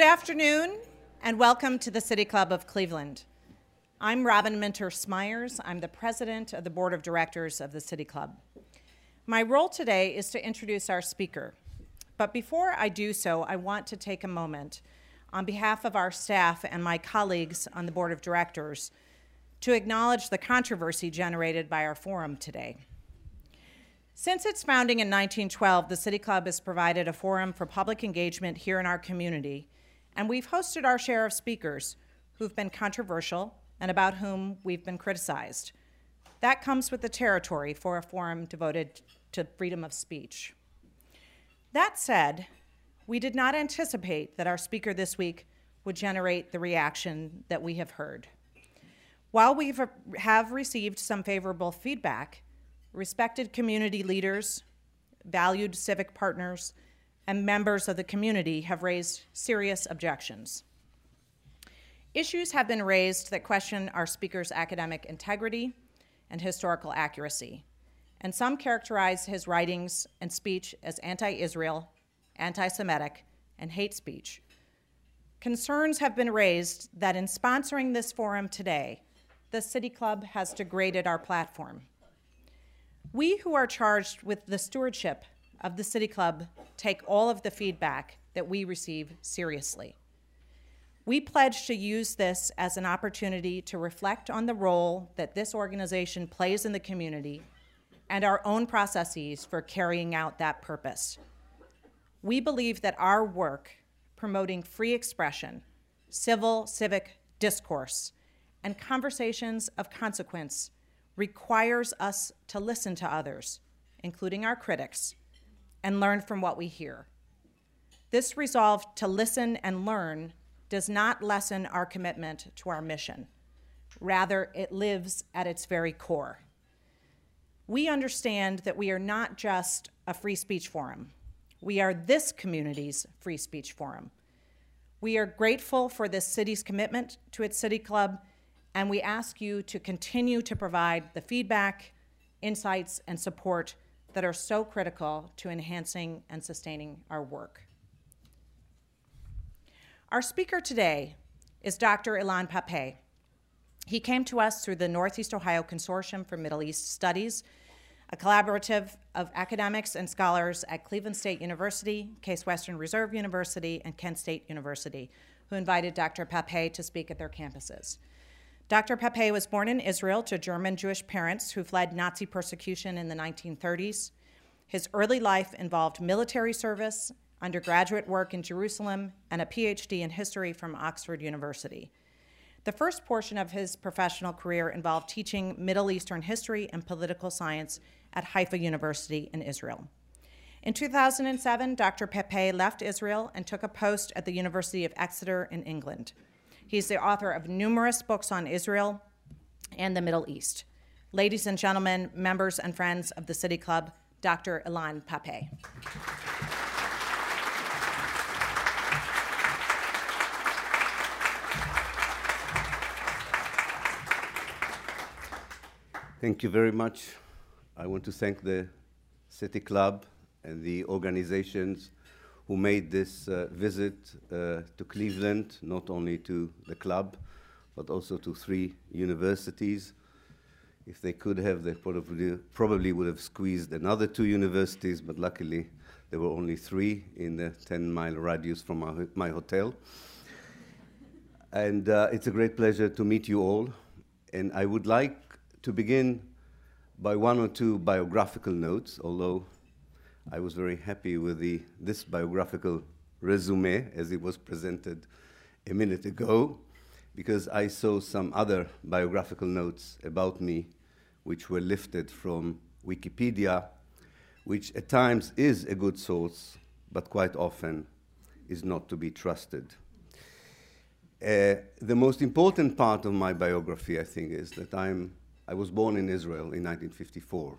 Good afternoon, and welcome to the City Club of Cleveland. I'm Robin Minter Smyers. I'm the president of the board of directors of the City Club. My role today is to introduce our speaker. But before I do so, I want to take a moment on behalf of our staff and my colleagues on the board of directors to acknowledge the controversy generated by our forum today. Since its founding in 1912, the City Club has provided a forum for public engagement here in our community and we've hosted our share of speakers who've been controversial and about whom we've been criticized. That comes with the territory for a forum devoted to freedom of speech. That said, we did not anticipate that our speaker this week would generate the reaction that we have heard. While we have received some favorable feedback, respected community leaders, valued civic partners, and members of the community have raised serious objections. Issues have been raised that question our speaker's academic integrity and historical accuracy, and some characterize his writings and speech as anti Israel, anti Semitic, and hate speech. Concerns have been raised that in sponsoring this forum today, the City Club has degraded our platform. We who are charged with the stewardship of the City Club take all of the feedback that we receive seriously. We pledge to use this as an opportunity to reflect on the role that this organization plays in the community and our own processes for carrying out that purpose. We believe that our work promoting free expression, civil civic discourse, and conversations of consequence requires us to listen to others, including our critics, and learn from what we hear. This resolve to listen and learn does not lessen our commitment to our mission. Rather, it lives at its very core. We understand that we are not just a free speech forum, we are this community's free speech forum. We are grateful for this city's commitment to its city club, and we ask you to continue to provide the feedback, insights, and support that are so critical to enhancing and sustaining our work. Our speaker today is Dr. Ilan Pappé. He came to us through the Northeast Ohio Consortium for Middle East Studies, a collaborative of academics and scholars at Cleveland State University, Case Western Reserve University, and Kent State University, who invited Dr. Pappé to speak at their campuses. Dr. Pappé was born in Israel to German Jewish parents who fled Nazi persecution in the 1930s. His early life involved military service, undergraduate work in Jerusalem, and a PhD in history from Oxford University. The first portion of his professional career involved teaching Middle Eastern history and political science at Haifa University in Israel. In 2007, Dr. Pappé left Israel and took a post at the University of Exeter in England. He's the author of numerous books on Israel and the Middle East. Ladies and gentlemen, members and friends of the City Club, Dr. Ilan Pappé. Thank you very much. I want to thank the City Club and the organizations who made this uh, visit uh, to Cleveland, not only to the club, but also to three universities. If they could have, they probably, probably would have squeezed another two universities, but luckily there were only three in the 10 mile radius from my, my hotel. And uh, it's a great pleasure to meet you all. And I would like to begin by one or two biographical notes, although I was very happy with the, this biographical resume as it was presented a minute ago. because I saw some other biographical notes about me which were lifted from Wikipedia, which at times is a good source, but quite often is not to be trusted. Uh, the most important part of my biography, I think, is that I'm, I was born in Israel in 1954.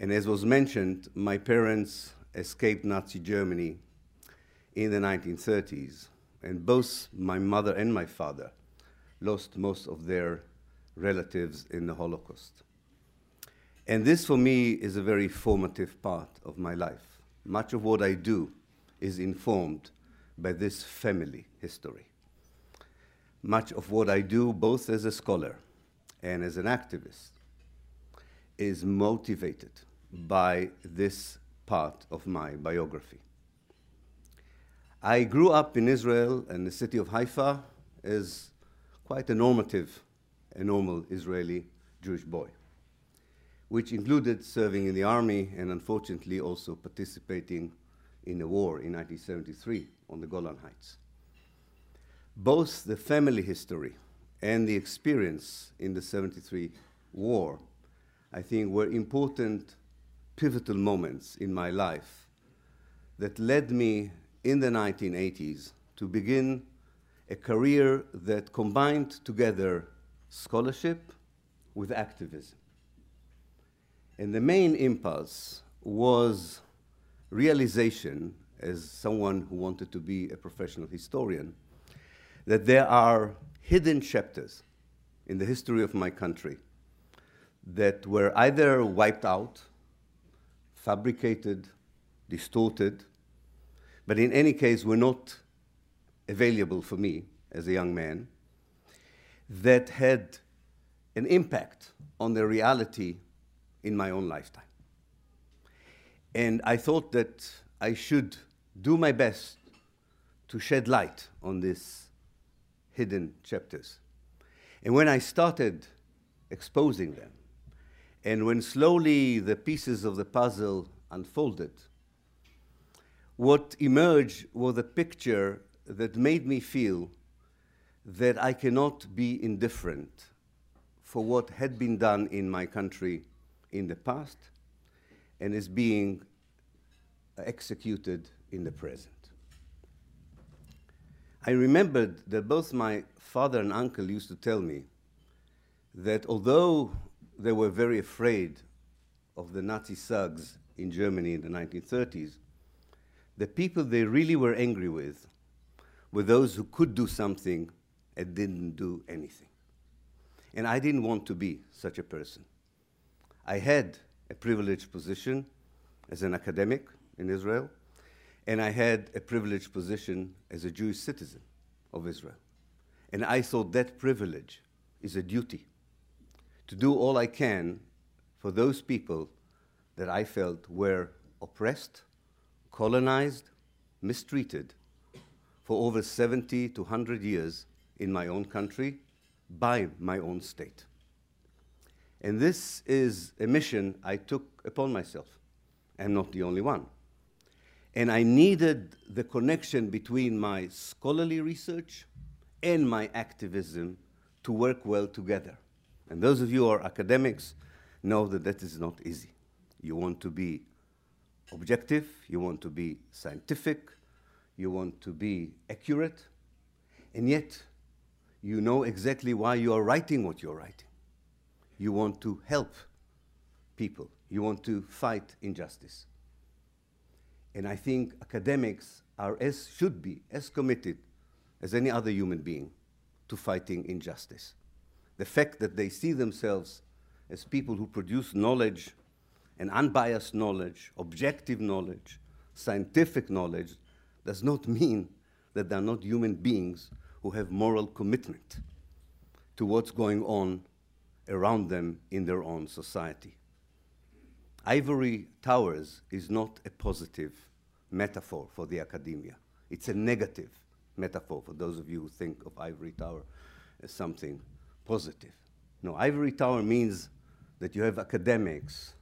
And as was mentioned, my parents escaped Nazi Germany in the 1930s, and both my mother and my father lost most of their relatives in the Holocaust. And this, for me, is a very formative part of my life. Much of what I do is informed by this family history. Much of what I do, both as a scholar and as an activist, is motivated by this part of my biography. I grew up in Israel and the city of Haifa as quite a normative, a normal Israeli Jewish boy, which included serving in the army and unfortunately also participating in a war in 1973 on the Golan Heights. Both the family history and the experience in the 73 war, I think, were important pivotal moments in my life that led me in the 1980s to begin a career that combined together scholarship with activism. And the main impulse was realization, as someone who wanted to be a professional historian, that there are hidden chapters in the history of my country that were either wiped out fabricated, distorted, but in any case were not available for me as a young man, that had an impact on the reality in my own lifetime. And I thought that I should do my best to shed light on these hidden chapters. And when I started exposing them, and when slowly the pieces of the puzzle unfolded, what emerged was a picture that made me feel that I cannot be indifferent for what had been done in my country in the past and is being executed in the present. I remembered that both my father and uncle used to tell me that although they were very afraid of the Nazi thugs in Germany in the 1930s, the people they really were angry with were those who could do something and didn't do anything. And I didn't want to be such a person. I had a privileged position as an academic in Israel, and I had a privileged position as a Jewish citizen of Israel. And I thought that privilege is a duty to do all I can for those people that I felt were oppressed, colonized, mistreated for over 70 to 100 years in my own country by my own state. And this is a mission I took upon myself. I'm not the only one. And I needed the connection between my scholarly research and my activism to work well together. And those of you who are academics know that that is not easy. You want to be objective, you want to be scientific, you want to be accurate, and yet you know exactly why you are writing what you're writing. You want to help people, you want to fight injustice. And I think academics are as should be as committed as any other human being to fighting injustice the fact that they see themselves as people who produce knowledge and unbiased knowledge, objective knowledge, scientific knowledge, does not mean that they're not human beings who have moral commitment to what's going on around them in their own society. Ivory towers is not a positive metaphor for the academia. It's a negative metaphor for those of you who think of ivory tower as something positive. No, ivory tower means that you have academics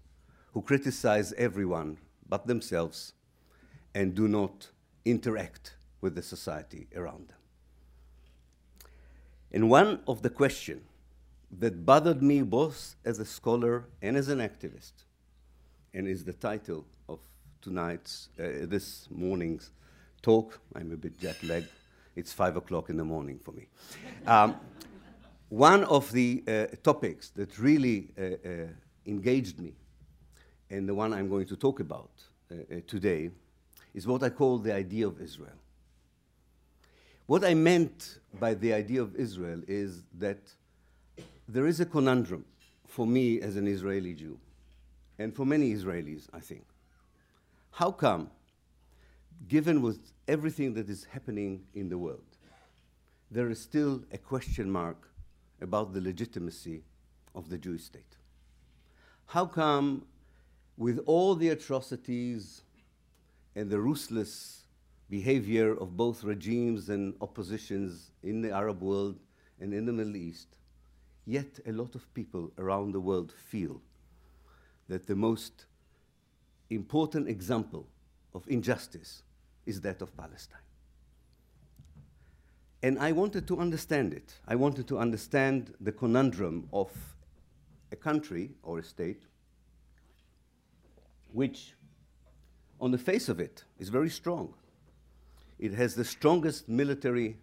who criticize everyone but themselves and do not interact with the society around them. And one of the questions that bothered me both as a scholar and as an activist, and is the title of tonight's, uh, this morning's talk. I'm a bit jet lagged. It's five o'clock in the morning for me. Um, one of the uh, topics that really uh, uh, engaged me, and the one I'm going to talk about uh, uh, today, is what I call the idea of Israel. What I meant by the idea of Israel is that there is a conundrum for me as an Israeli Jew, and for many Israelis, I think. How come, given with everything that is happening in the world, there is still a question mark about the legitimacy of the Jewish state? How come, with all the atrocities and the ruthless behavior of both regimes and oppositions in the Arab world and in the Middle East, yet a lot of people around the world feel that the most important example of injustice is that of Palestine. And I wanted to understand it. I wanted to understand the conundrum of a country or a state which, on the face of it, is very strong. It has the strongest military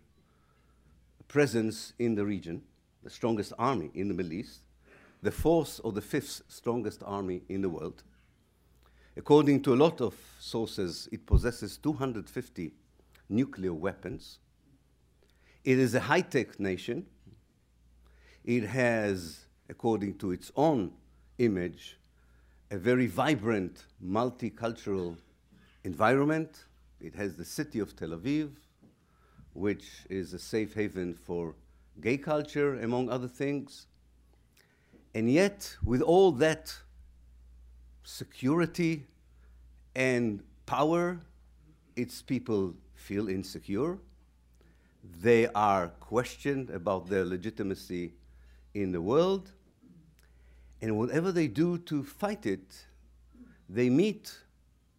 presence in the region, the strongest army in the Middle East, the fourth or the fifth strongest army in the world. According to a lot of sources, it possesses 250 nuclear weapons. It is a high tech nation. It has, according to its own image, a very vibrant multicultural environment. It has the city of Tel Aviv, which is a safe haven for gay culture, among other things. And yet, with all that security and power, its people feel insecure. They are questioned about their legitimacy in the world. And whatever they do to fight it, they meet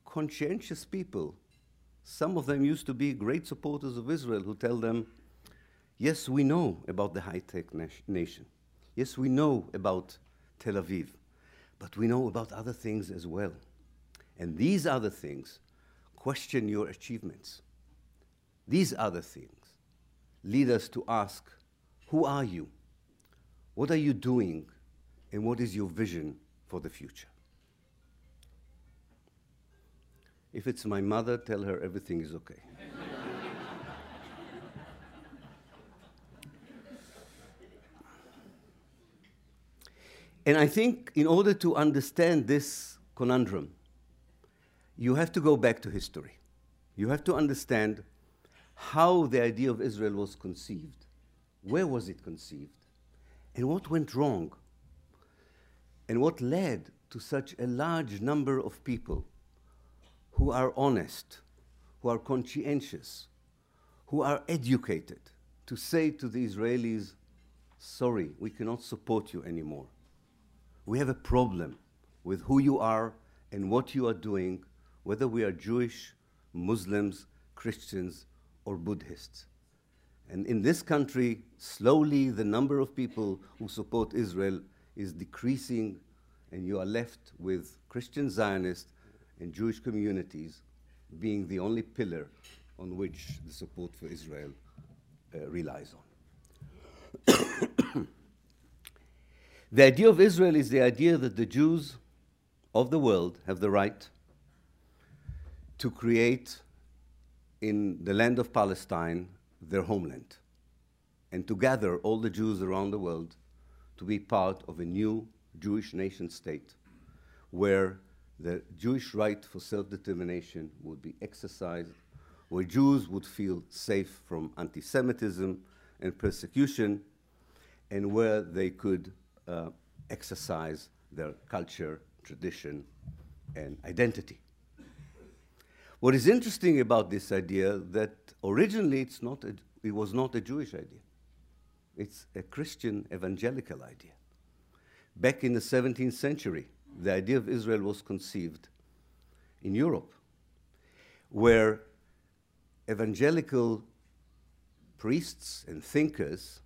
conscientious people. Some of them used to be great supporters of Israel who tell them, yes, we know about the high tech nation. Yes, we know about Tel Aviv. But we know about other things as well. And these other things question your achievements. These other things lead us to ask who are you? What are you doing? And what is your vision for the future? If it's my mother, tell her everything is okay. And I think in order to understand this conundrum, you have to go back to history. You have to understand how the idea of Israel was conceived. Where was it conceived? And what went wrong? And what led to such a large number of people who are honest, who are conscientious, who are educated to say to the Israelis, sorry, we cannot support you anymore we have a problem with who you are and what you are doing, whether we are Jewish, Muslims, Christians, or Buddhists. And in this country, slowly the number of people who support Israel is decreasing, and you are left with Christian Zionists and Jewish communities being the only pillar on which the support for Israel uh, relies on. The idea of Israel is the idea that the Jews of the world have the right to create in the land of Palestine their homeland and to gather all the Jews around the world to be part of a new Jewish nation state where the Jewish right for self determination would be exercised, where Jews would feel safe from anti Semitism and persecution, and where they could uh, exercise their culture, tradition, and identity. What is interesting about this idea that originally it's not a, it was not a Jewish idea. It's a Christian evangelical idea. Back in the 17th century, the idea of Israel was conceived in Europe, where evangelical priests and thinkers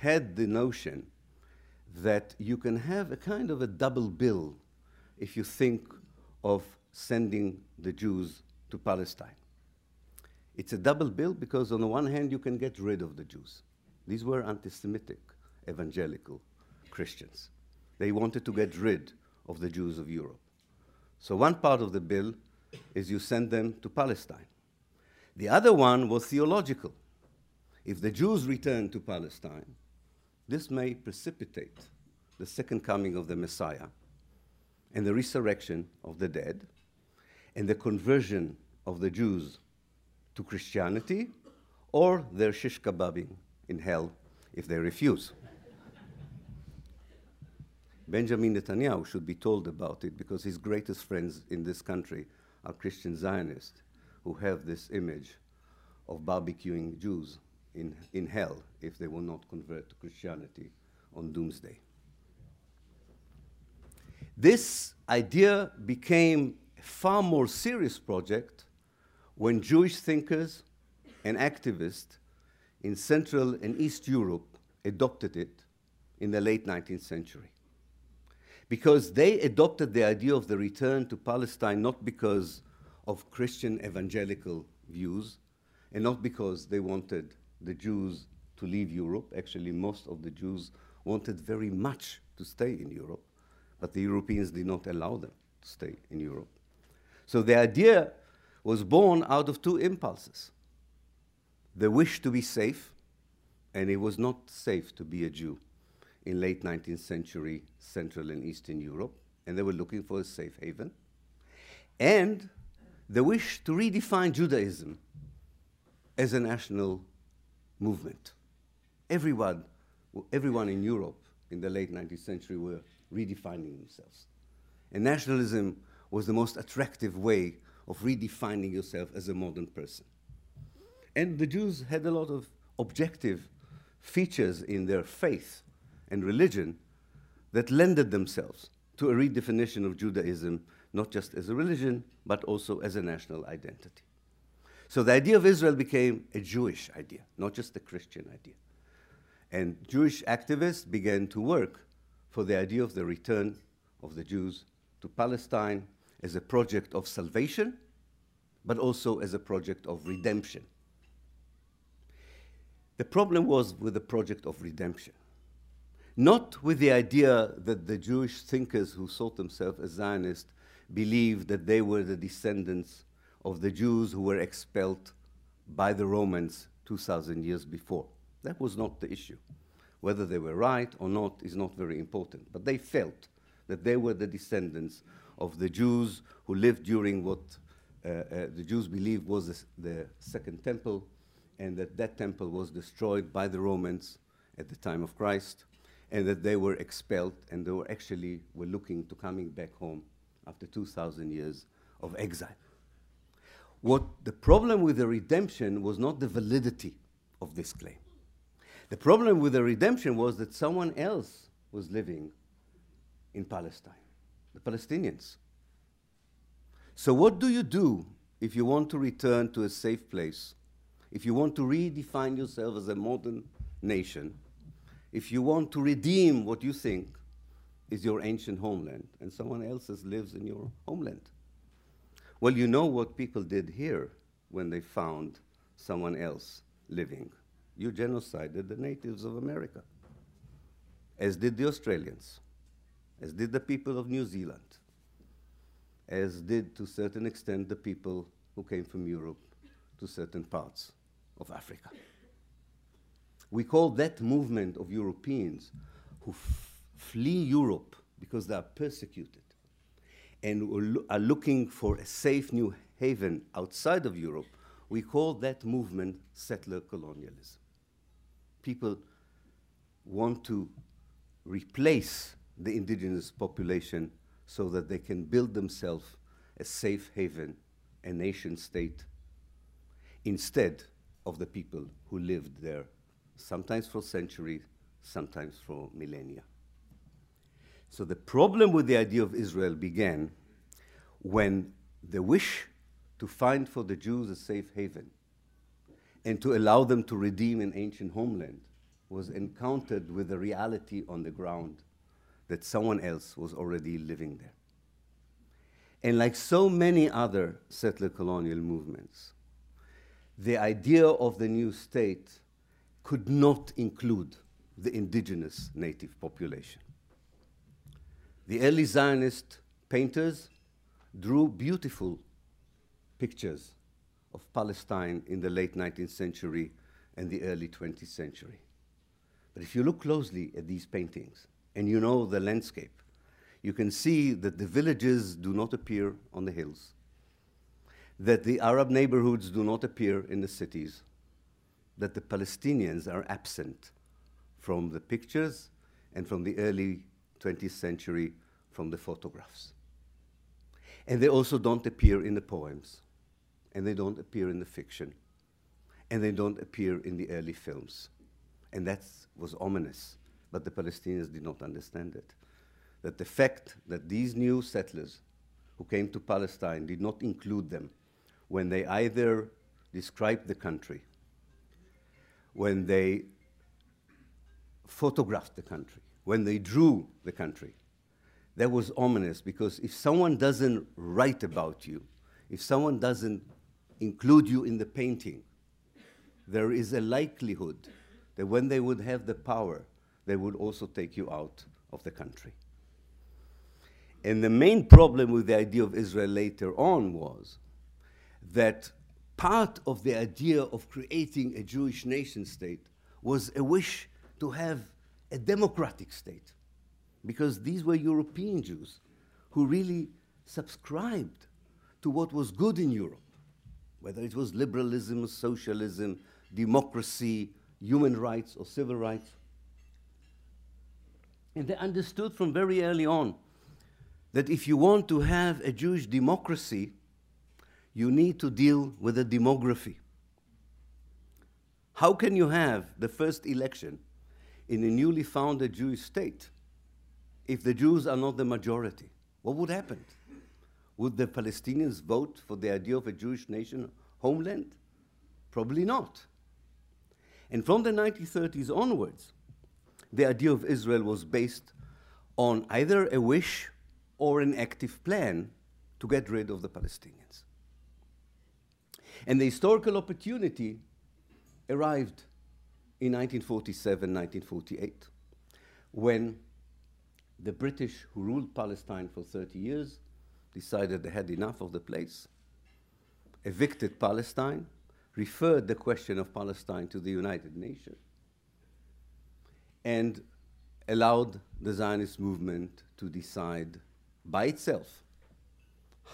had the notion that you can have a kind of a double bill if you think of sending the Jews to Palestine. It's a double bill because, on the one hand, you can get rid of the Jews. These were anti Semitic evangelical Christians. They wanted to get rid of the Jews of Europe. So, one part of the bill is you send them to Palestine. The other one was theological. If the Jews return to Palestine, this may precipitate the second coming of the Messiah and the resurrection of the dead and the conversion of the Jews to Christianity or their shish kebabbing in hell if they refuse. Benjamin Netanyahu should be told about it because his greatest friends in this country are Christian Zionists who have this image of barbecuing Jews in, in hell if they will not convert to Christianity on doomsday. This idea became a far more serious project when Jewish thinkers and activists in Central and East Europe adopted it in the late 19th century. Because they adopted the idea of the return to Palestine not because of Christian evangelical views and not because they wanted the Jews to leave Europe. Actually, most of the Jews wanted very much to stay in Europe, but the Europeans did not allow them to stay in Europe. So the idea was born out of two impulses the wish to be safe, and it was not safe to be a Jew in late 19th century Central and Eastern Europe, and they were looking for a safe haven, and the wish to redefine Judaism as a national movement. Everyone, everyone in Europe in the late 19th century were redefining themselves. And nationalism was the most attractive way of redefining yourself as a modern person. And the Jews had a lot of objective features in their faith and religion that lended themselves to a redefinition of Judaism, not just as a religion, but also as a national identity. So the idea of Israel became a Jewish idea, not just a Christian idea. And Jewish activists began to work for the idea of the return of the Jews to Palestine as a project of salvation, but also as a project of redemption. The problem was with the project of redemption, not with the idea that the Jewish thinkers who thought themselves as Zionists believed that they were the descendants of the Jews who were expelled by the Romans 2,000 years before. That was not the issue. Whether they were right or not is not very important. But they felt that they were the descendants of the Jews who lived during what uh, uh, the Jews believed was the, the Second Temple, and that that temple was destroyed by the Romans at the time of Christ, and that they were expelled, and they were actually were looking to coming back home after 2,000 years of exile. What the problem with the redemption was not the validity of this claim. The problem with the redemption was that someone else was living in Palestine, the Palestinians. So, what do you do if you want to return to a safe place, if you want to redefine yourself as a modern nation, if you want to redeem what you think is your ancient homeland, and someone else lives in your homeland? Well, you know what people did here when they found someone else living. You genocided the natives of America, as did the Australians, as did the people of New Zealand, as did to a certain extent the people who came from Europe to certain parts of Africa. We call that movement of Europeans who flee Europe because they are persecuted and are looking for a safe new haven outside of Europe, we call that movement settler colonialism. People want to replace the indigenous population so that they can build themselves a safe haven, a nation state, instead of the people who lived there, sometimes for centuries, sometimes for millennia. So the problem with the idea of Israel began when the wish to find for the Jews a safe haven and to allow them to redeem an ancient homeland was encountered with the reality on the ground that someone else was already living there. And like so many other settler colonial movements, the idea of the new state could not include the indigenous native population. The early Zionist painters drew beautiful pictures of Palestine in the late 19th century and the early 20th century. But if you look closely at these paintings and you know the landscape, you can see that the villages do not appear on the hills, that the Arab neighborhoods do not appear in the cities, that the Palestinians are absent from the pictures and from the early 20th century from the photographs. And they also don't appear in the poems, and they don't appear in the fiction, and they don't appear in the early films. And that was ominous, but the Palestinians did not understand it. That the fact that these new settlers who came to Palestine did not include them when they either described the country, when they photographed the country, when they drew the country, that was ominous because if someone doesn't write about you, if someone doesn't include you in the painting, there is a likelihood that when they would have the power, they would also take you out of the country. And the main problem with the idea of Israel later on was that part of the idea of creating a Jewish nation state was a wish to have a democratic state because these were European Jews who really subscribed to what was good in Europe, whether it was liberalism, socialism, democracy, human rights, or civil rights. And they understood from very early on that if you want to have a Jewish democracy, you need to deal with the demography. How can you have the first election in a newly founded Jewish state if the Jews are not the majority? What would happen? Would the Palestinians vote for the idea of a Jewish nation homeland? Probably not. And from the 1930s onwards, the idea of Israel was based on either a wish or an active plan to get rid of the Palestinians. And the historical opportunity arrived in 1947 1948 when the British, who ruled Palestine for 30 years, decided they had enough of the place, evicted Palestine, referred the question of Palestine to the United Nations, and allowed the Zionist movement to decide by itself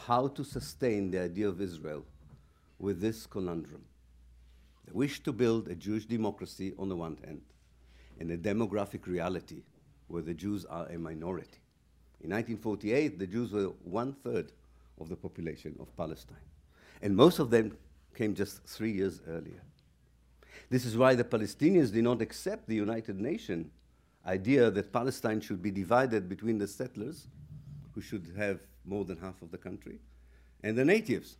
how to sustain the idea of Israel with this conundrum. The wish to build a Jewish democracy on the one hand, and a demographic reality where the Jews are a minority. In 1948, the Jews were one third of the population of Palestine, and most of them came just three years earlier. This is why the Palestinians did not accept the United Nations idea that Palestine should be divided between the settlers, who should have more than half of the country, and the natives.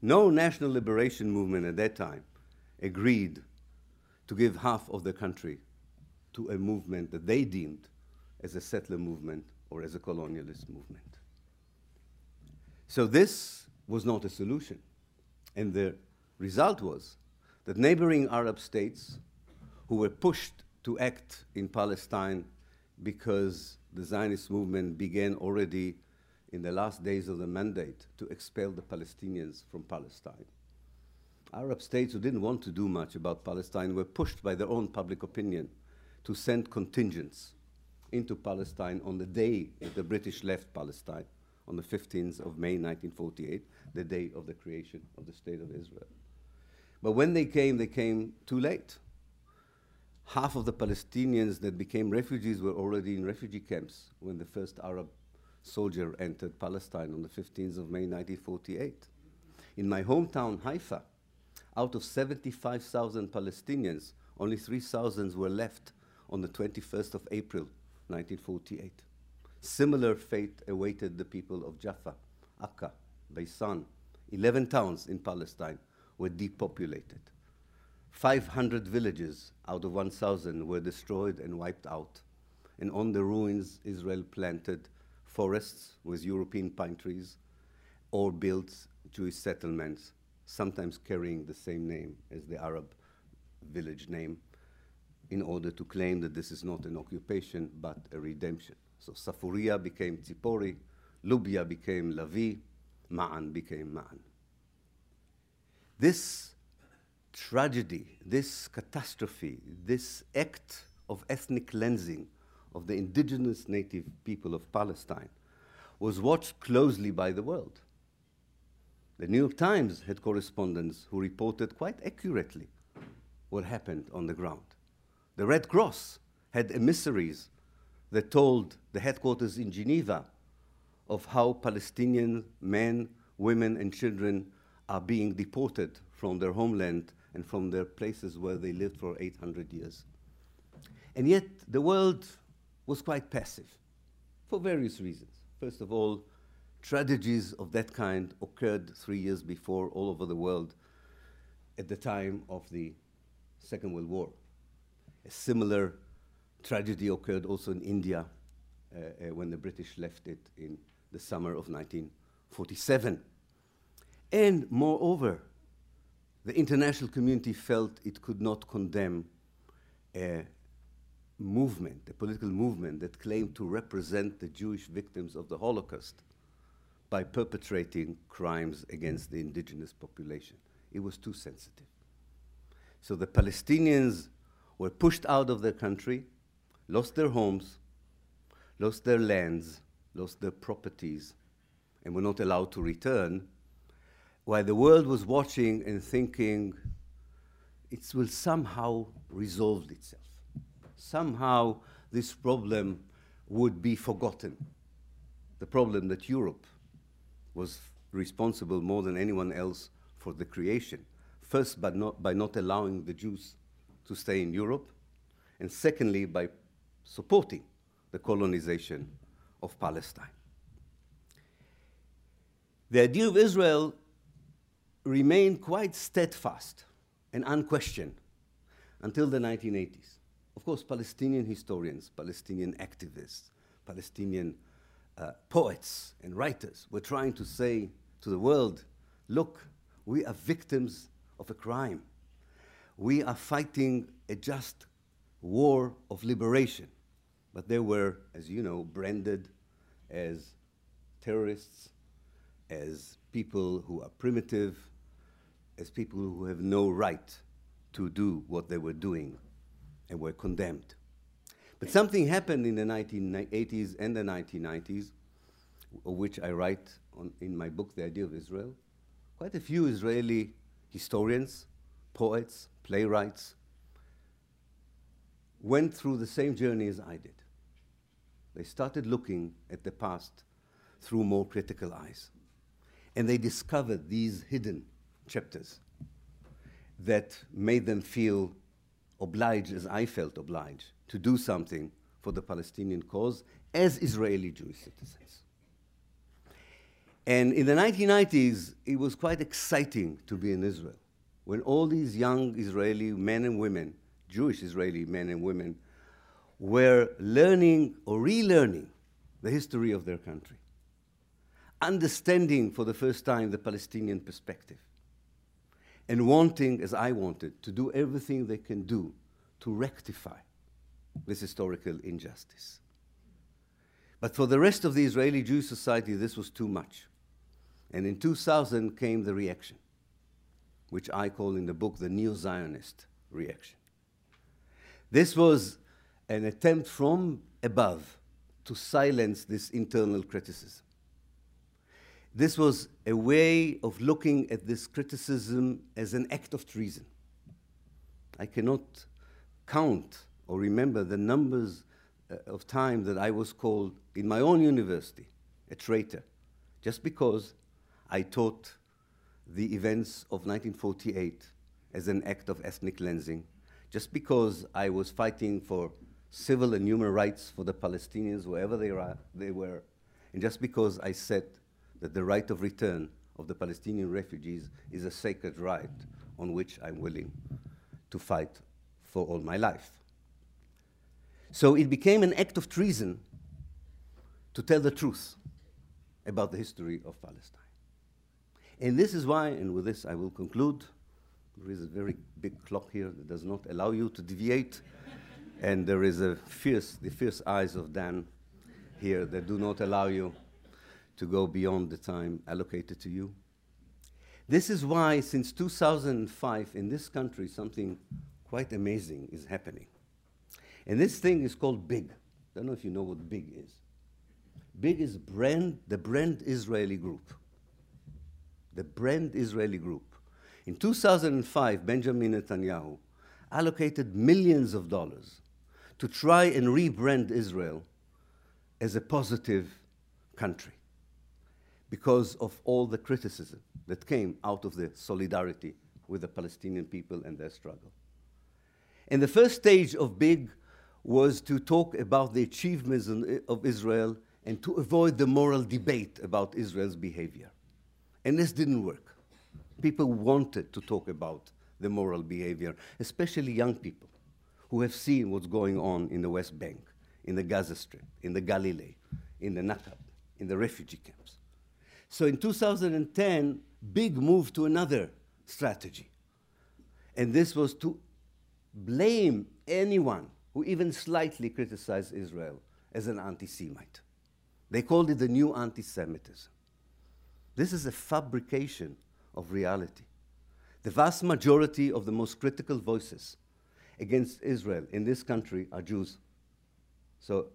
No national liberation movement at that time agreed to give half of the country to a movement that they deemed as a settler movement or as a colonialist movement. So this was not a solution. And the result was that neighboring Arab states who were pushed to act in Palestine because the Zionist movement began already in the last days of the mandate to expel the Palestinians from Palestine. Arab states who didn't want to do much about Palestine were pushed by their own public opinion to send contingents into Palestine on the day that the British left Palestine, on the 15th of May 1948, the day of the creation of the State of Israel. But when they came, they came too late. Half of the Palestinians that became refugees were already in refugee camps when the first Arab soldier entered Palestine on the 15th of May 1948. In my hometown, Haifa, out of 75,000 Palestinians, only 3,000 were left on the 21st of April 1948. Similar fate awaited the people of Jaffa, Akka, Baisan. 11 towns in Palestine were depopulated. 500 villages out of 1,000 were destroyed and wiped out. And on the ruins, Israel planted forests with European pine trees or built Jewish settlements, sometimes carrying the same name as the Arab village name, in order to claim that this is not an occupation but a redemption. So Safuria became Tzipori, Lubia became Lavi, Ma'an became Ma'an. This tragedy, this catastrophe, this act of ethnic cleansing of the indigenous native people of Palestine was watched closely by the world. The New York Times had correspondents who reported quite accurately what happened on the ground. The Red Cross had emissaries that told the headquarters in Geneva of how Palestinian men, women, and children are being deported from their homeland and from their places where they lived for 800 years. And yet, the world was quite passive for various reasons. First of all, tragedies of that kind occurred three years before all over the world at the time of the Second World War. A similar tragedy occurred also in India uh, uh, when the British left it in the summer of 1947. And moreover, the international community felt it could not condemn a movement, a political movement that claimed to represent the Jewish victims of the Holocaust by perpetrating crimes against the indigenous population. It was too sensitive. So the Palestinians were pushed out of their country, lost their homes, lost their lands, lost their properties, and were not allowed to return, while the world was watching and thinking it will somehow resolve itself. Somehow this problem would be forgotten. The problem that Europe was responsible more than anyone else for the creation. First, by not, by not allowing the Jews to stay in Europe, and secondly, by supporting the colonization of Palestine. The idea of Israel remained quite steadfast and unquestioned until the 1980s. Of course, Palestinian historians, Palestinian activists, Palestinian uh, poets and writers were trying to say to the world look, we are victims of a crime. We are fighting a just war of liberation. But they were, as you know, branded as terrorists, as people who are primitive, as people who have no right to do what they were doing and were condemned. But something happened in the 1980s and the 1990s, of which I write on, in my book, The Idea of Israel. Quite a few Israeli historians, poets, playwrights went through the same journey as I did. They started looking at the past through more critical eyes. And they discovered these hidden chapters that made them feel obliged, as I felt obliged, to do something for the Palestinian cause as Israeli Jewish citizens. And in the 1990s, it was quite exciting to be in Israel when all these young Israeli men and women, Jewish Israeli men and women, were learning or relearning the history of their country, understanding for the first time the Palestinian perspective, and wanting, as I wanted, to do everything they can do to rectify this historical injustice. But for the rest of the Israeli Jewish society, this was too much. And in 2000 came the reaction, which I call in the book the neo Zionist reaction. This was an attempt from above to silence this internal criticism. This was a way of looking at this criticism as an act of treason. I cannot count or remember the numbers uh, of time that I was called in my own university a traitor just because I taught the events of 1948 as an act of ethnic cleansing, just because I was fighting for civil and human rights for the Palestinians wherever they, they were, and just because I said that the right of return of the Palestinian refugees is a sacred right on which I'm willing to fight for all my life. So it became an act of treason to tell the truth about the history of Palestine. And this is why, and with this I will conclude, there is a very big clock here that does not allow you to deviate, and there is a fierce, the fierce eyes of Dan here that do not allow you to go beyond the time allocated to you. This is why, since 2005, in this country, something quite amazing is happening. And this thing is called BIG. I don't know if you know what BIG is. BIG is brand, the Brand Israeli Group. The Brand Israeli Group. In 2005, Benjamin Netanyahu allocated millions of dollars to try and rebrand Israel as a positive country because of all the criticism that came out of the solidarity with the Palestinian people and their struggle. And the first stage of BIG was to talk about the achievements of Israel and to avoid the moral debate about Israel's behavior. And this didn't work. People wanted to talk about the moral behavior, especially young people who have seen what's going on in the West Bank, in the Gaza Strip, in the Galilee, in the Nakab, in the refugee camps. So in 2010, Big moved to another strategy. And this was to blame anyone who even slightly criticized Israel as an anti Semite. They called it the new anti Semitism. This is a fabrication of reality. The vast majority of the most critical voices against Israel in this country are Jews. So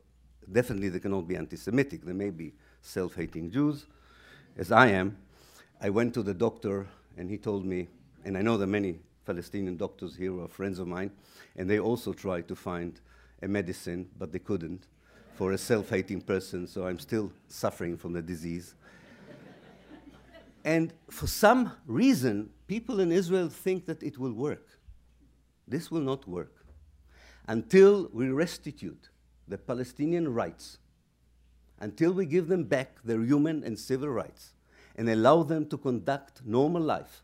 definitely they cannot be anti Semitic. They may be self hating Jews, as I am. I went to the doctor and he told me, and I know that many Palestinian doctors here are friends of mine, and they also tried to find a medicine, but they couldn't for a self hating person, so I'm still suffering from the disease. and for some reason, people in Israel think that it will work. This will not work until we restitute the Palestinian rights, until we give them back their human and civil rights, and allow them to conduct normal life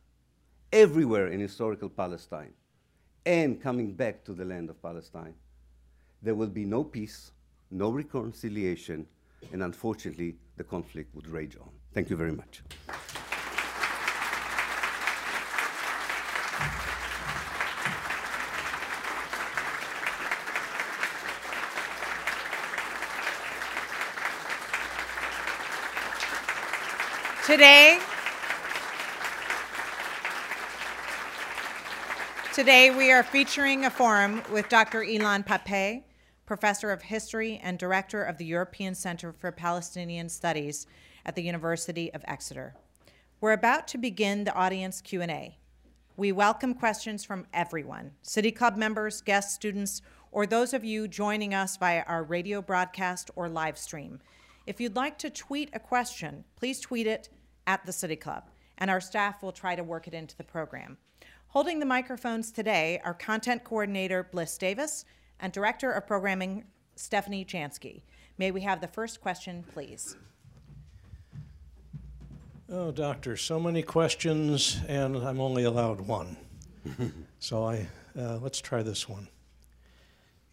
everywhere in historical Palestine and coming back to the land of Palestine, there will be no peace, no reconciliation, and unfortunately, the conflict would rage on. Thank you very much. Today, Today, we are featuring a forum with Dr. Ilan Pappé, Professor of History and Director of the European Center for Palestinian Studies at the University of Exeter. We're about to begin the audience Q&A. We welcome questions from everyone, City Club members, guests, students, or those of you joining us via our radio broadcast or live stream. If you'd like to tweet a question, please tweet it at the City Club, and our staff will try to work it into the program. Holding the microphones today are content coordinator Bliss Davis and director of programming Stephanie Chansky. May we have the first question, please? Oh, doctor, so many questions, and I'm only allowed one. so I uh, let's try this one.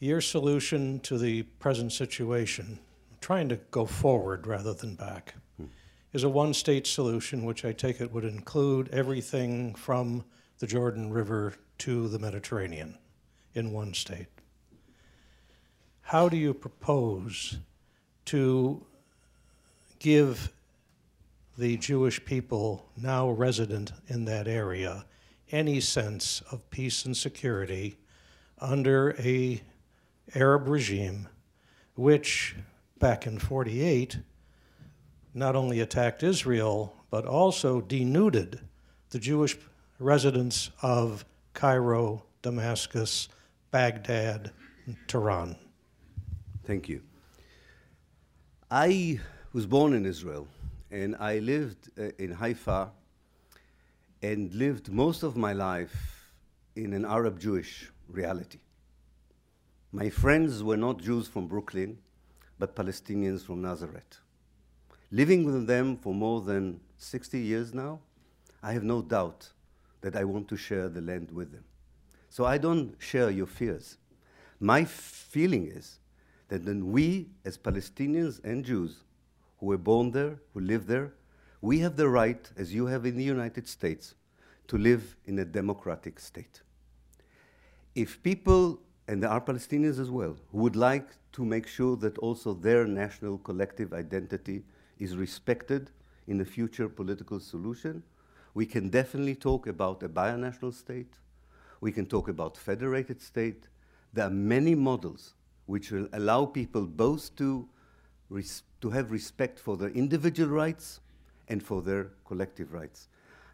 Your solution to the present situation, trying to go forward rather than back. Is a one-state solution, which I take it would include everything from the Jordan River to the Mediterranean in one state. How do you propose to give the Jewish people now resident in that area any sense of peace and security under a Arab regime which back in 48 not only attacked Israel but also denuded the Jewish residents of Cairo, Damascus, Baghdad, Tehran. Thank you. I was born in Israel and I lived uh, in Haifa and lived most of my life in an Arab Jewish reality. My friends were not Jews from Brooklyn, but Palestinians from Nazareth. Living with them for more than 60 years now, I have no doubt that I want to share the land with them. So I don't share your fears. My feeling is that then we, as Palestinians and Jews who were born there, who live there, we have the right, as you have in the United States, to live in a democratic state. If people, and there are Palestinians as well, who would like to make sure that also their national collective identity is respected in a future political solution, we can definitely talk about a binational state. We can talk about federated state. There are many models which will allow people both to, to have respect for their individual rights and for their collective rights.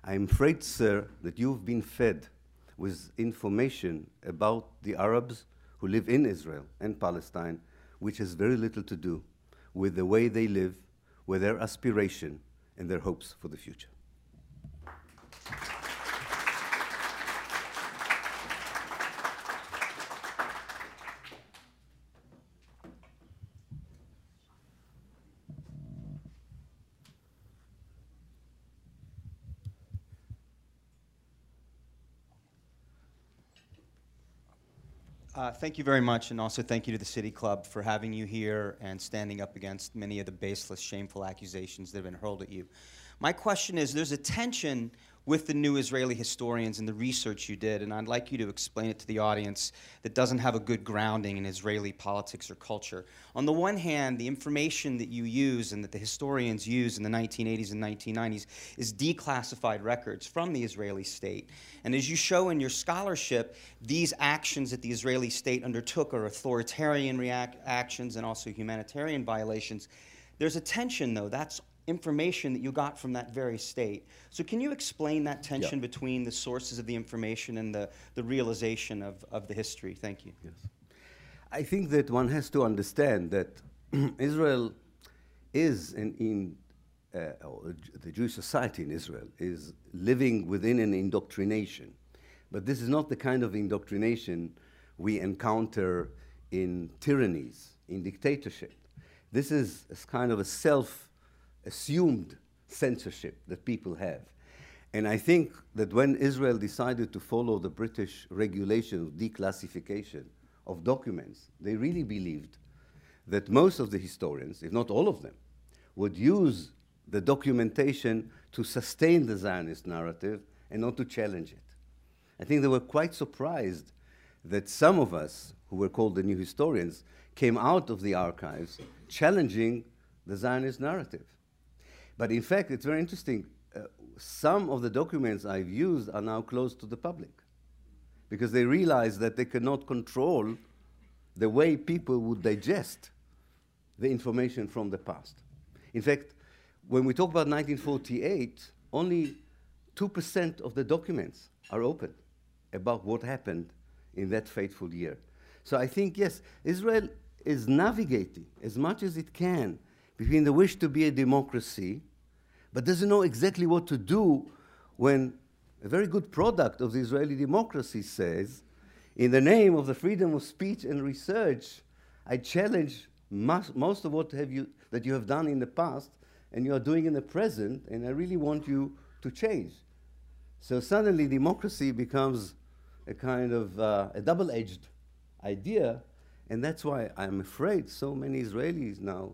I'm afraid, sir, that you've been fed with information about the Arabs who live in Israel and Palestine, which has very little to do with the way they live, with their aspiration, and their hopes for the future. Uh, thank you very much, and also thank you to the City Club for having you here and standing up against many of the baseless, shameful accusations that have been hurled at you. My question is there's a tension with the new Israeli historians and the research you did, and I'd like you to explain it to the audience that doesn't have a good grounding in Israeli politics or culture. On the one hand, the information that you use and that the historians use in the 1980s and 1990s is declassified records from the Israeli state. And as you show in your scholarship, these actions that the Israeli state undertook are authoritarian actions and also humanitarian violations. There's a tension, though. That's information that you got from that very state. So can you explain that tension yeah. between the sources of the information and the, the realization of, of the history? Thank you. Yes. I think that one has to understand that Israel is in, in uh, the Jewish society in Israel is living within an indoctrination. But this is not the kind of indoctrination we encounter in tyrannies, in dictatorship. This is a kind of a self assumed censorship that people have. And I think that when Israel decided to follow the British regulation of declassification of documents, they really believed that most of the historians, if not all of them, would use the documentation to sustain the Zionist narrative and not to challenge it. I think they were quite surprised that some of us, who were called the new historians, came out of the archives challenging the Zionist narrative. But in fact, it's very interesting. Uh, some of the documents I've used are now closed to the public because they realize that they cannot control the way people would digest the information from the past. In fact, when we talk about 1948, only 2% of the documents are open about what happened in that fateful year. So I think, yes, Israel is navigating as much as it can between the wish to be a democracy, but doesn't know exactly what to do when a very good product of the Israeli democracy says, in the name of the freedom of speech and research, I challenge most, most of what you, that you have done in the past and you are doing in the present, and I really want you to change. So suddenly democracy becomes a kind of uh, a double-edged idea, and that's why I'm afraid so many Israelis now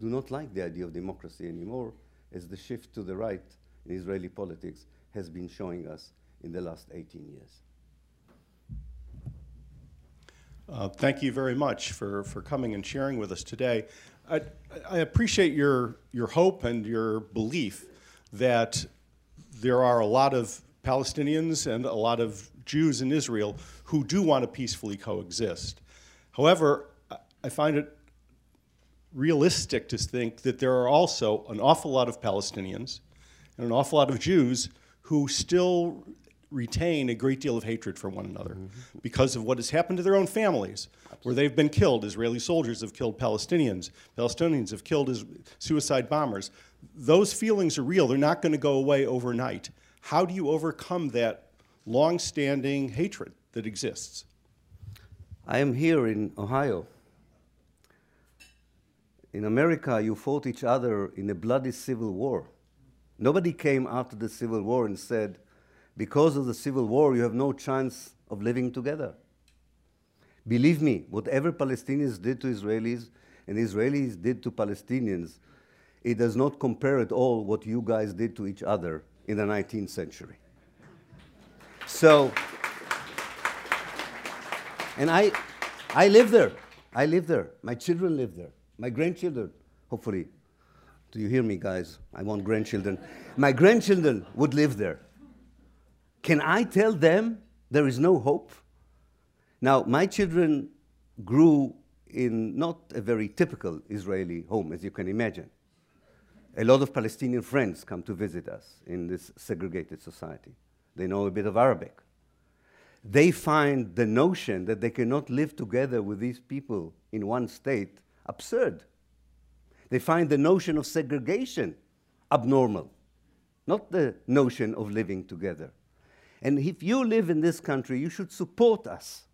do not like the idea of democracy anymore, as the shift to the right in Israeli politics has been showing us in the last 18 years. Uh, thank you very much for, for coming and sharing with us today. I, I appreciate your, your hope and your belief that there are a lot of Palestinians and a lot of Jews in Israel who do want to peacefully coexist. However, I find it realistic to think that there are also an awful lot of Palestinians and an awful lot of Jews who still retain a great deal of hatred for one another mm -hmm. because of what has happened to their own families, where they've been killed. Israeli soldiers have killed Palestinians. Palestinians have killed as suicide bombers. Those feelings are real. They're not going to go away overnight. How do you overcome that long-standing hatred that exists? I am here in Ohio in America, you fought each other in a bloody civil war. Nobody came after the Civil War and said, because of the civil war, you have no chance of living together. Believe me, whatever Palestinians did to Israelis and Israelis did to Palestinians, it does not compare at all what you guys did to each other in the 19th century. So, and I, I live there. I live there. My children live there. My grandchildren, hopefully. Do you hear me, guys? I want grandchildren. My grandchildren would live there. Can I tell them there is no hope? Now, my children grew in not a very typical Israeli home, as you can imagine. A lot of Palestinian friends come to visit us in this segregated society. They know a bit of Arabic. They find the notion that they cannot live together with these people in one state absurd. They find the notion of segregation abnormal, not the notion of living together. And if you live in this country, you should support us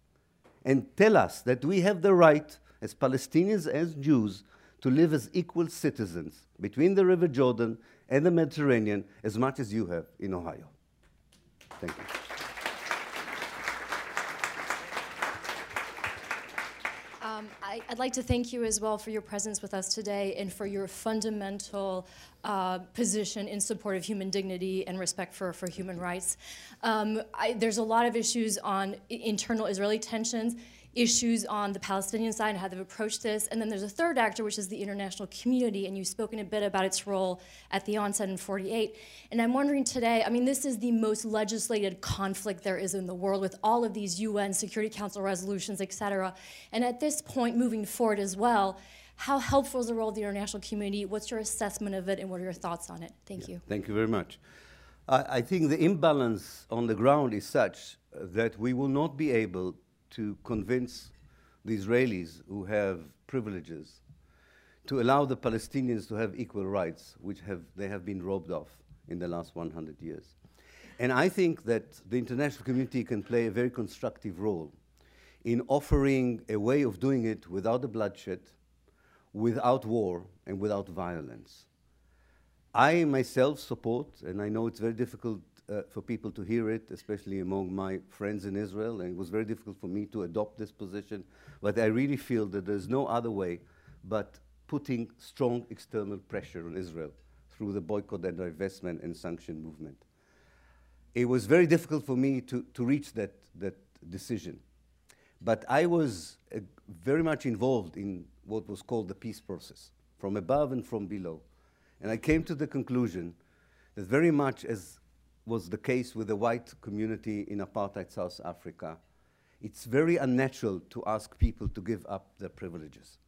and tell us that we have the right, as Palestinians, as Jews, to live as equal citizens between the River Jordan and the Mediterranean as much as you have in Ohio. Thank you. Um, I, would like to thank you as well for your presence with us today and for your fundamental uh, position in support of human dignity and respect for, for human rights. Um, I, there's a lot of issues on internal Israeli tensions issues on the Palestinian side and how they've approached this. And then there's a third actor, which is the international community, and you've spoken a bit about its role at the onset in 48. And I'm wondering today, I mean, this is the most legislated conflict there is in the world with all of these UN Security Council resolutions, et cetera. And at this point, moving forward as well, how helpful is the role of the international community? What's your assessment of it, and what are your thoughts on it? Thank yeah, you. Thank you very much. I think the imbalance on the ground is such that we will not be able to convince the Israelis who have privileges to allow the Palestinians to have equal rights, which have, they have been robbed of in the last 100 years. And I think that the international community can play a very constructive role in offering a way of doing it without the bloodshed, without war, and without violence. I myself support, and I know it's very difficult uh, for people to hear it, especially among my friends in Israel, and it was very difficult for me to adopt this position. But I really feel that there's no other way but putting strong external pressure on Israel through the boycott and divestment and sanction movement. It was very difficult for me to, to reach that, that decision. But I was uh, very much involved in what was called the peace process, from above and from below. And I came to the conclusion that very much as was the case with the white community in apartheid South Africa, it's very unnatural to ask people to give up their privileges.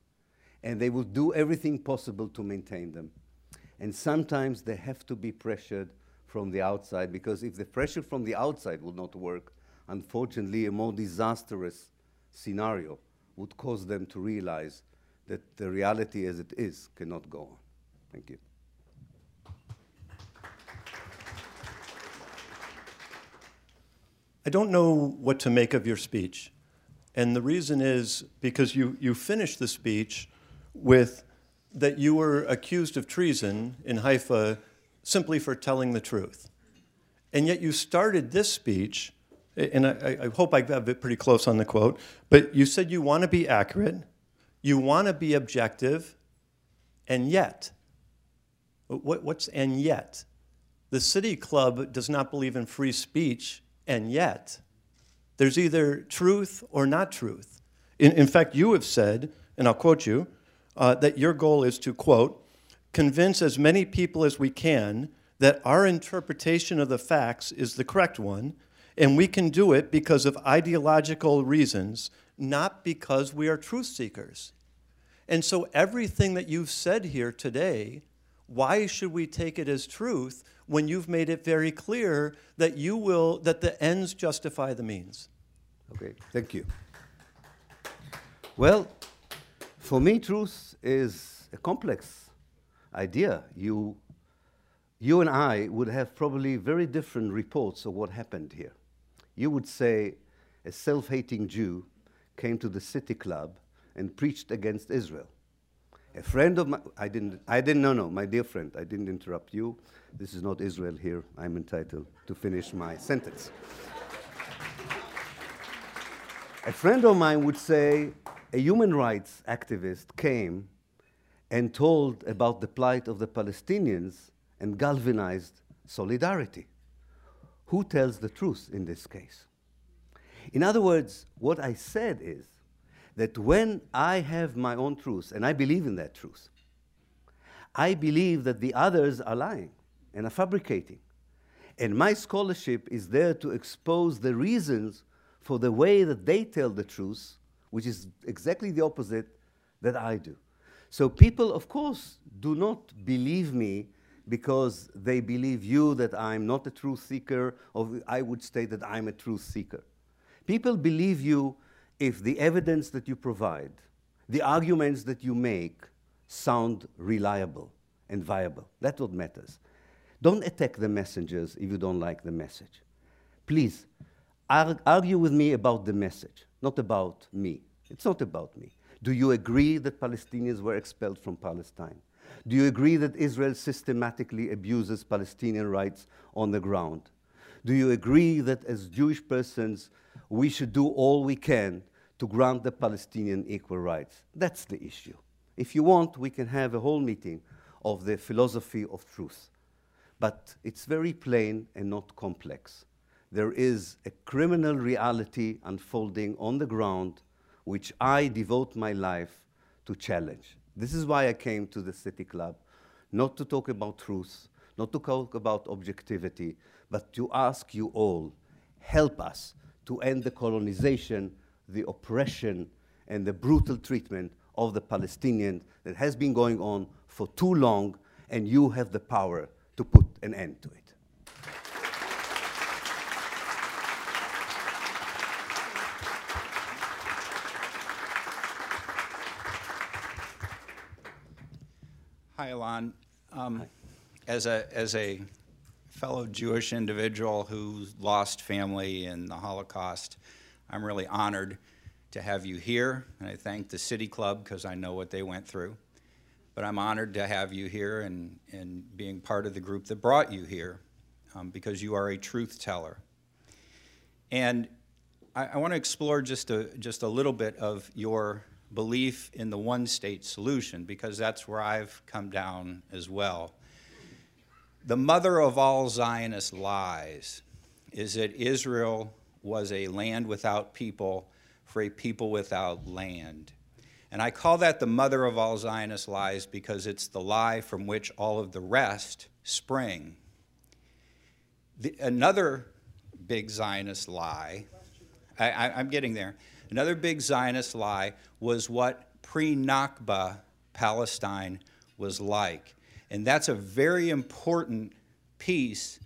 And they will do everything possible to maintain them. And sometimes they have to be pressured from the outside because if the pressure from the outside will not work, unfortunately, a more disastrous scenario would cause them to realize that the reality as it is cannot go on. Thank you. I don't know what to make of your speech. And the reason is because you, you finished the speech with that you were accused of treason in Haifa simply for telling the truth. And yet you started this speech, and I, I hope I have it pretty close on the quote, but you said you want to be accurate, you want to be objective, and yet, what, what's and yet? The City Club does not believe in free speech and yet, there's either truth or not truth. In, in fact, you have said, and I'll quote you, uh, that your goal is to, quote, convince as many people as we can that our interpretation of the facts is the correct one, and we can do it because of ideological reasons, not because we are truth seekers. And so, everything that you've said here today, why should we take it as truth when you've made it very clear that you will that the ends justify the means. Okay, thank you. Well, for me, truth is a complex idea. You, you and I would have probably very different reports of what happened here. You would say a self hating Jew came to the city club and preached against Israel. A friend of mine, I didn't, I didn't, no, no, my dear friend, I didn't interrupt you. This is not Israel here. I'm entitled to finish my sentence. a friend of mine would say a human rights activist came and told about the plight of the Palestinians and galvanized solidarity. Who tells the truth in this case? In other words, what I said is that when I have my own truth, and I believe in that truth, I believe that the others are lying and are fabricating. And my scholarship is there to expose the reasons for the way that they tell the truth, which is exactly the opposite that I do. So people, of course, do not believe me because they believe you that I'm not a truth seeker, or I would state that I'm a truth seeker. People believe you if the evidence that you provide, the arguments that you make, sound reliable and viable. That's what matters. Don't attack the messengers if you don't like the message. Please, argue with me about the message, not about me. It's not about me. Do you agree that Palestinians were expelled from Palestine? Do you agree that Israel systematically abuses Palestinian rights on the ground? Do you agree that as Jewish persons, we should do all we can to grant the Palestinian equal rights? That's the issue. If you want, we can have a whole meeting of the philosophy of truth. But it's very plain and not complex. There is a criminal reality unfolding on the ground which I devote my life to challenge. This is why I came to the City Club, not to talk about truth, not to talk about objectivity, but to ask you all, help us to end the colonization, the oppression, and the brutal treatment of the Palestinians that has been going on for too long, and you have the power to put an end to it. Hi, Alon. Um, Hi. As a as a fellow Jewish individual who lost family in the Holocaust, I'm really honored to have you here, and I thank the City Club because I know what they went through. But I'm honored to have you here and, and being part of the group that brought you here um, because you are a truth teller. And I, I want to explore just a, just a little bit of your belief in the one state solution because that's where I've come down as well. The mother of all Zionist lies is that Israel was a land without people for a people without land. And I call that the mother of all Zionist lies because it's the lie from which all of the rest spring. The, another big Zionist lie, I, am getting there. Another big Zionist lie was what pre Nakba Palestine was like. And that's a very important piece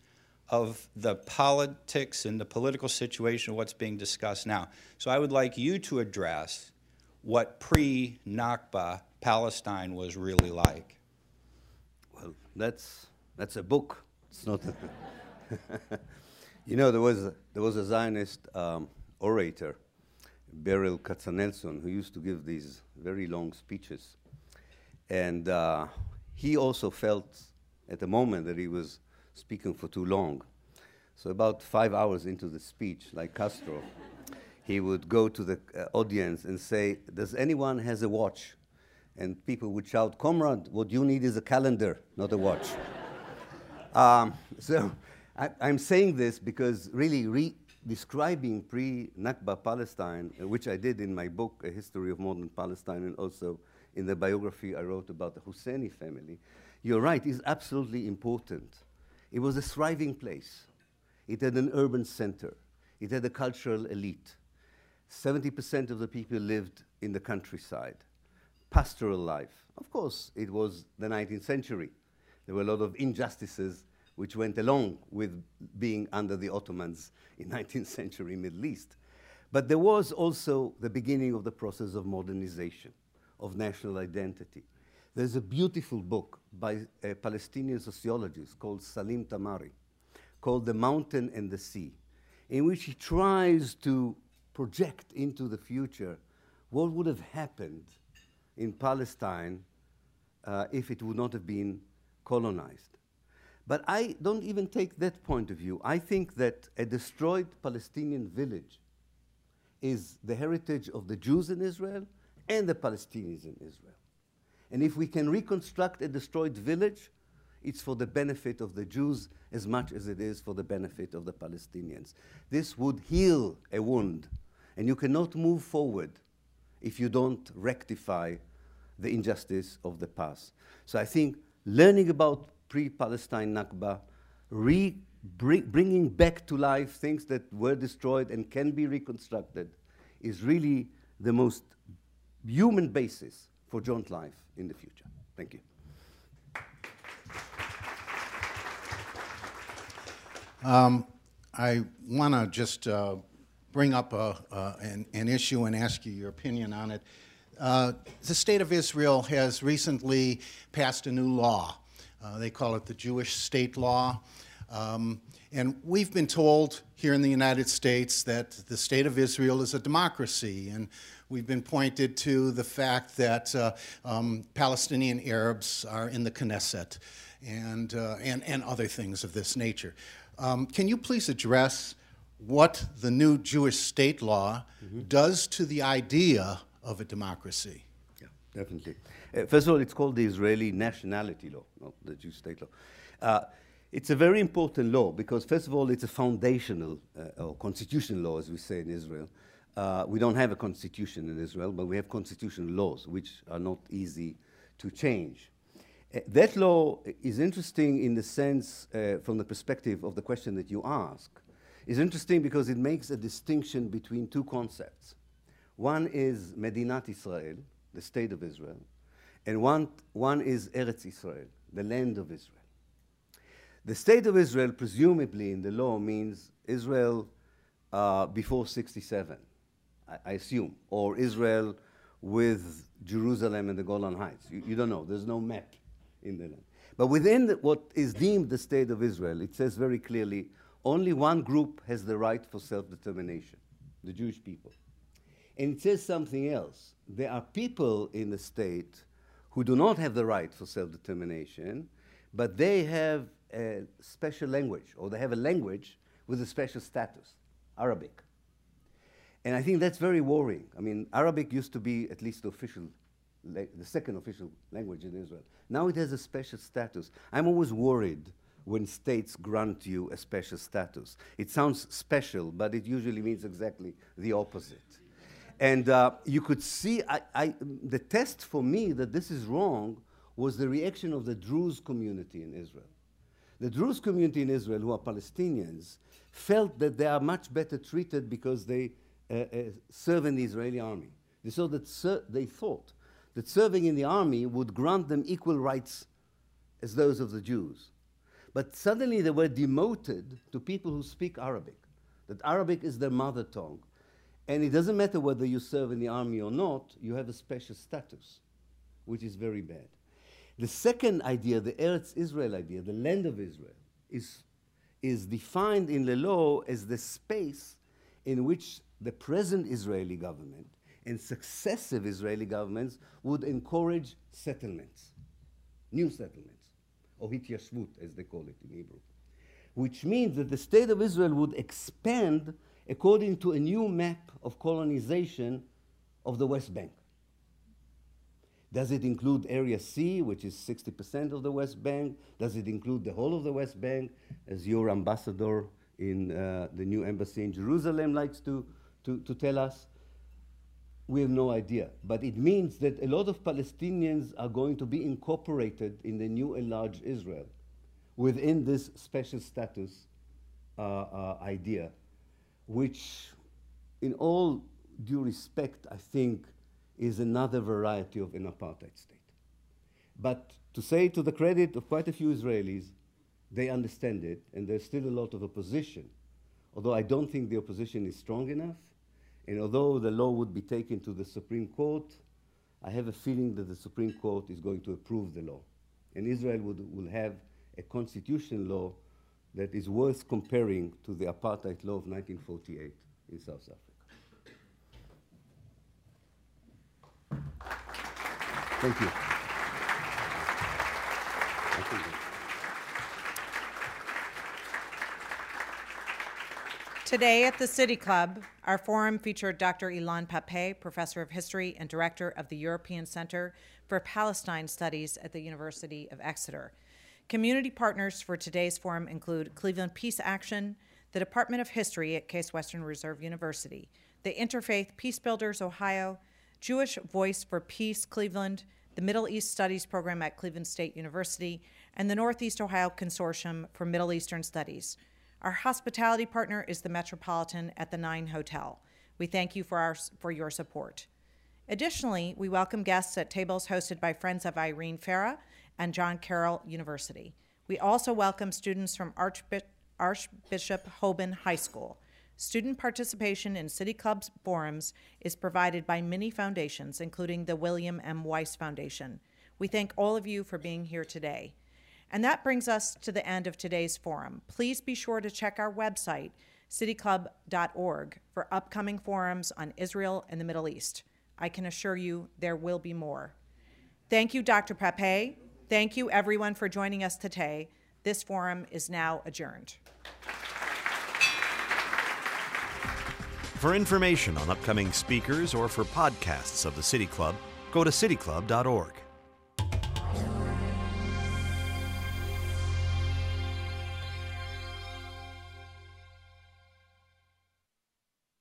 of the politics and the political situation of what's being discussed now. So I would like you to address what pre Nakba Palestine was really like. Well, that's, that's a book. It's not. A you know, there was there was a Zionist um, orator Berel Katznelson, who used to give these very long speeches. And uh, he also felt at the moment that he was speaking for too long. So, about five hours into the speech, like Castro, he would go to the uh, audience and say, Does anyone has a watch? And people would shout, Comrade, what you need is a calendar, not a watch. um, so, I, am saying this because really, re describing pre-Nakba Palestine, uh, which I did in my book, A History of Modern Palestine, and also in the biography I wrote about the Husseini family, you're right, is absolutely important. It was a thriving place. It had an urban center. It had a cultural elite. 70% of the people lived in the countryside. Pastoral life. Of course, it was the 19th century. There were a lot of injustices which went along with being under the Ottomans in 19th century Middle East. But there was also the beginning of the process of modernization, of national identity. There's a beautiful book by a Palestinian sociologist called Salim Tamari called The Mountain and the Sea, in which he tries to project into the future what would have happened in Palestine uh, if it would not have been colonized. But I don't even take that point of view. I think that a destroyed Palestinian village is the heritage of the Jews in Israel and the Palestinians in Israel. And if we can reconstruct a destroyed village, it's for the benefit of the Jews as much as it is for the benefit of the Palestinians. This would heal a wound, and you cannot move forward if you don't rectify the injustice of the past. So I think learning about pre Palestine Nakba, re- bring, bringing back to life things that were destroyed and can be reconstructed, is really the most human basis for joint life in the future. Thank you. Um, I want to just uh, bring up a, uh, an, an, issue and ask you your opinion on it. Uh, the State of Israel has recently passed a new law. Uh, they call it the Jewish State Law. Um, and we've been told here in the United States that the State of Israel is a democracy. And we've been pointed to the fact that uh, um, Palestinian Arabs are in the Knesset and, uh, and, and other things of this nature. Um, can you please address what the new Jewish state law mm-hmm. does to the idea of a democracy? Yeah, definitely. Uh, first of all, it's called the Israeli nationality law, not the Jewish state law. Uh, it's a very important law because, first of all, it's a foundational uh, or constitutional law, as we say in Israel. Uh, we don't have a constitution in Israel, but we have constitutional laws, which are not easy to change. Uh, that law is interesting in the sense, uh, from the perspective of the question that you ask, is interesting because it makes a distinction between two concepts. One is Medinat Israel, the state of Israel, and one, one is Eretz Israel, the land of Israel. The state of Israel, presumably in the law, means Israel uh, before 67, I, assume, or Israel with Jerusalem and the Golan Heights. You, you don't know, there's no map in the land. But within the, what is deemed the state of Israel, it says very clearly only one group has the right for self determination the Jewish people. And it says something else. There are people in the state who do not have the right for self determination, but they have a special language, or they have a language with a special status Arabic. And I think that's very worrying. I mean, Arabic used to be at least the official the second official language in Israel. Now it has a special status. I'm always worried when states grant you a special status. It sounds special, but it usually means exactly the opposite. And uh, you could see, I, I, the test for me that this is wrong was the reaction of the Druze community in Israel. The Druze community in Israel, who are Palestinians, felt that they are much better treated because they Uh, uh, serve in the Israeli army. They, saw that they thought that serving in the army would grant them equal rights as those of the Jews. But suddenly they were demoted to people who speak Arabic, that Arabic is their mother tongue. And it doesn't matter whether you serve in the army or not, you have a special status, which is very bad. The second idea, the Eretz Israel idea, the land of Israel, is, is defined in the law as the space in which the present Israeli government and successive Israeli governments would encourage settlements, new settlements, or hityashvut, as they call it in Hebrew, which means that the state of Israel would expand according to a new map of colonization of the West Bank. Does it include Area C, which is 60% of the West Bank? Does it include the whole of the West Bank, as your ambassador in uh, the new embassy in Jerusalem likes to, to, to tell us? we have no idea. But it means that a lot of Palestinians are going to be incorporated in the new enlarged Israel within this special status uh, uh, idea, which, in all due respect, I think is another variety of an apartheid state. But to say to the credit of quite a few Israelis, they understand it, and there's still a lot of opposition. Although I don't think the opposition is strong enough, and although the law would be taken to the Supreme Court, I have a feeling that the Supreme Court is going to approve the law. And Israel would, will have a constitutional law that is worth comparing to the apartheid law of 1948 in South Africa. Thank you. Today at the City Club, our forum featured Dr. Ilan Pappé, Professor of History and Director of the European Center for Palestine Studies at the University of Exeter. Community partners for today's forum include Cleveland Peace Action, the Department of History at Case Western Reserve University, the Interfaith Peace Builders Ohio, Jewish Voice for Peace Cleveland, the Middle East Studies Program at Cleveland State University, and the Northeast Ohio Consortium for Middle Eastern Studies. Our hospitality partner is the Metropolitan at the Nine Hotel. We thank you for, our, for your support. Additionally, we welcome guests at tables hosted by Friends of Irene Farah and John Carroll University. We also welcome students from Archbi- Archbishop Hoban High School. Student participation in City Club's forums is provided by many foundations, including the William M. Weiss Foundation. We thank all of you for being here today. And that brings us to the end of today's forum. Please be sure to check our website, cityclub.org, for upcoming forums on Israel and the Middle East. I can assure you there will be more. Thank you, Dr. Pappé. Thank you, everyone, for joining us today. This forum is now adjourned. For information on upcoming speakers or for podcasts of the City Club, go to cityclub.org.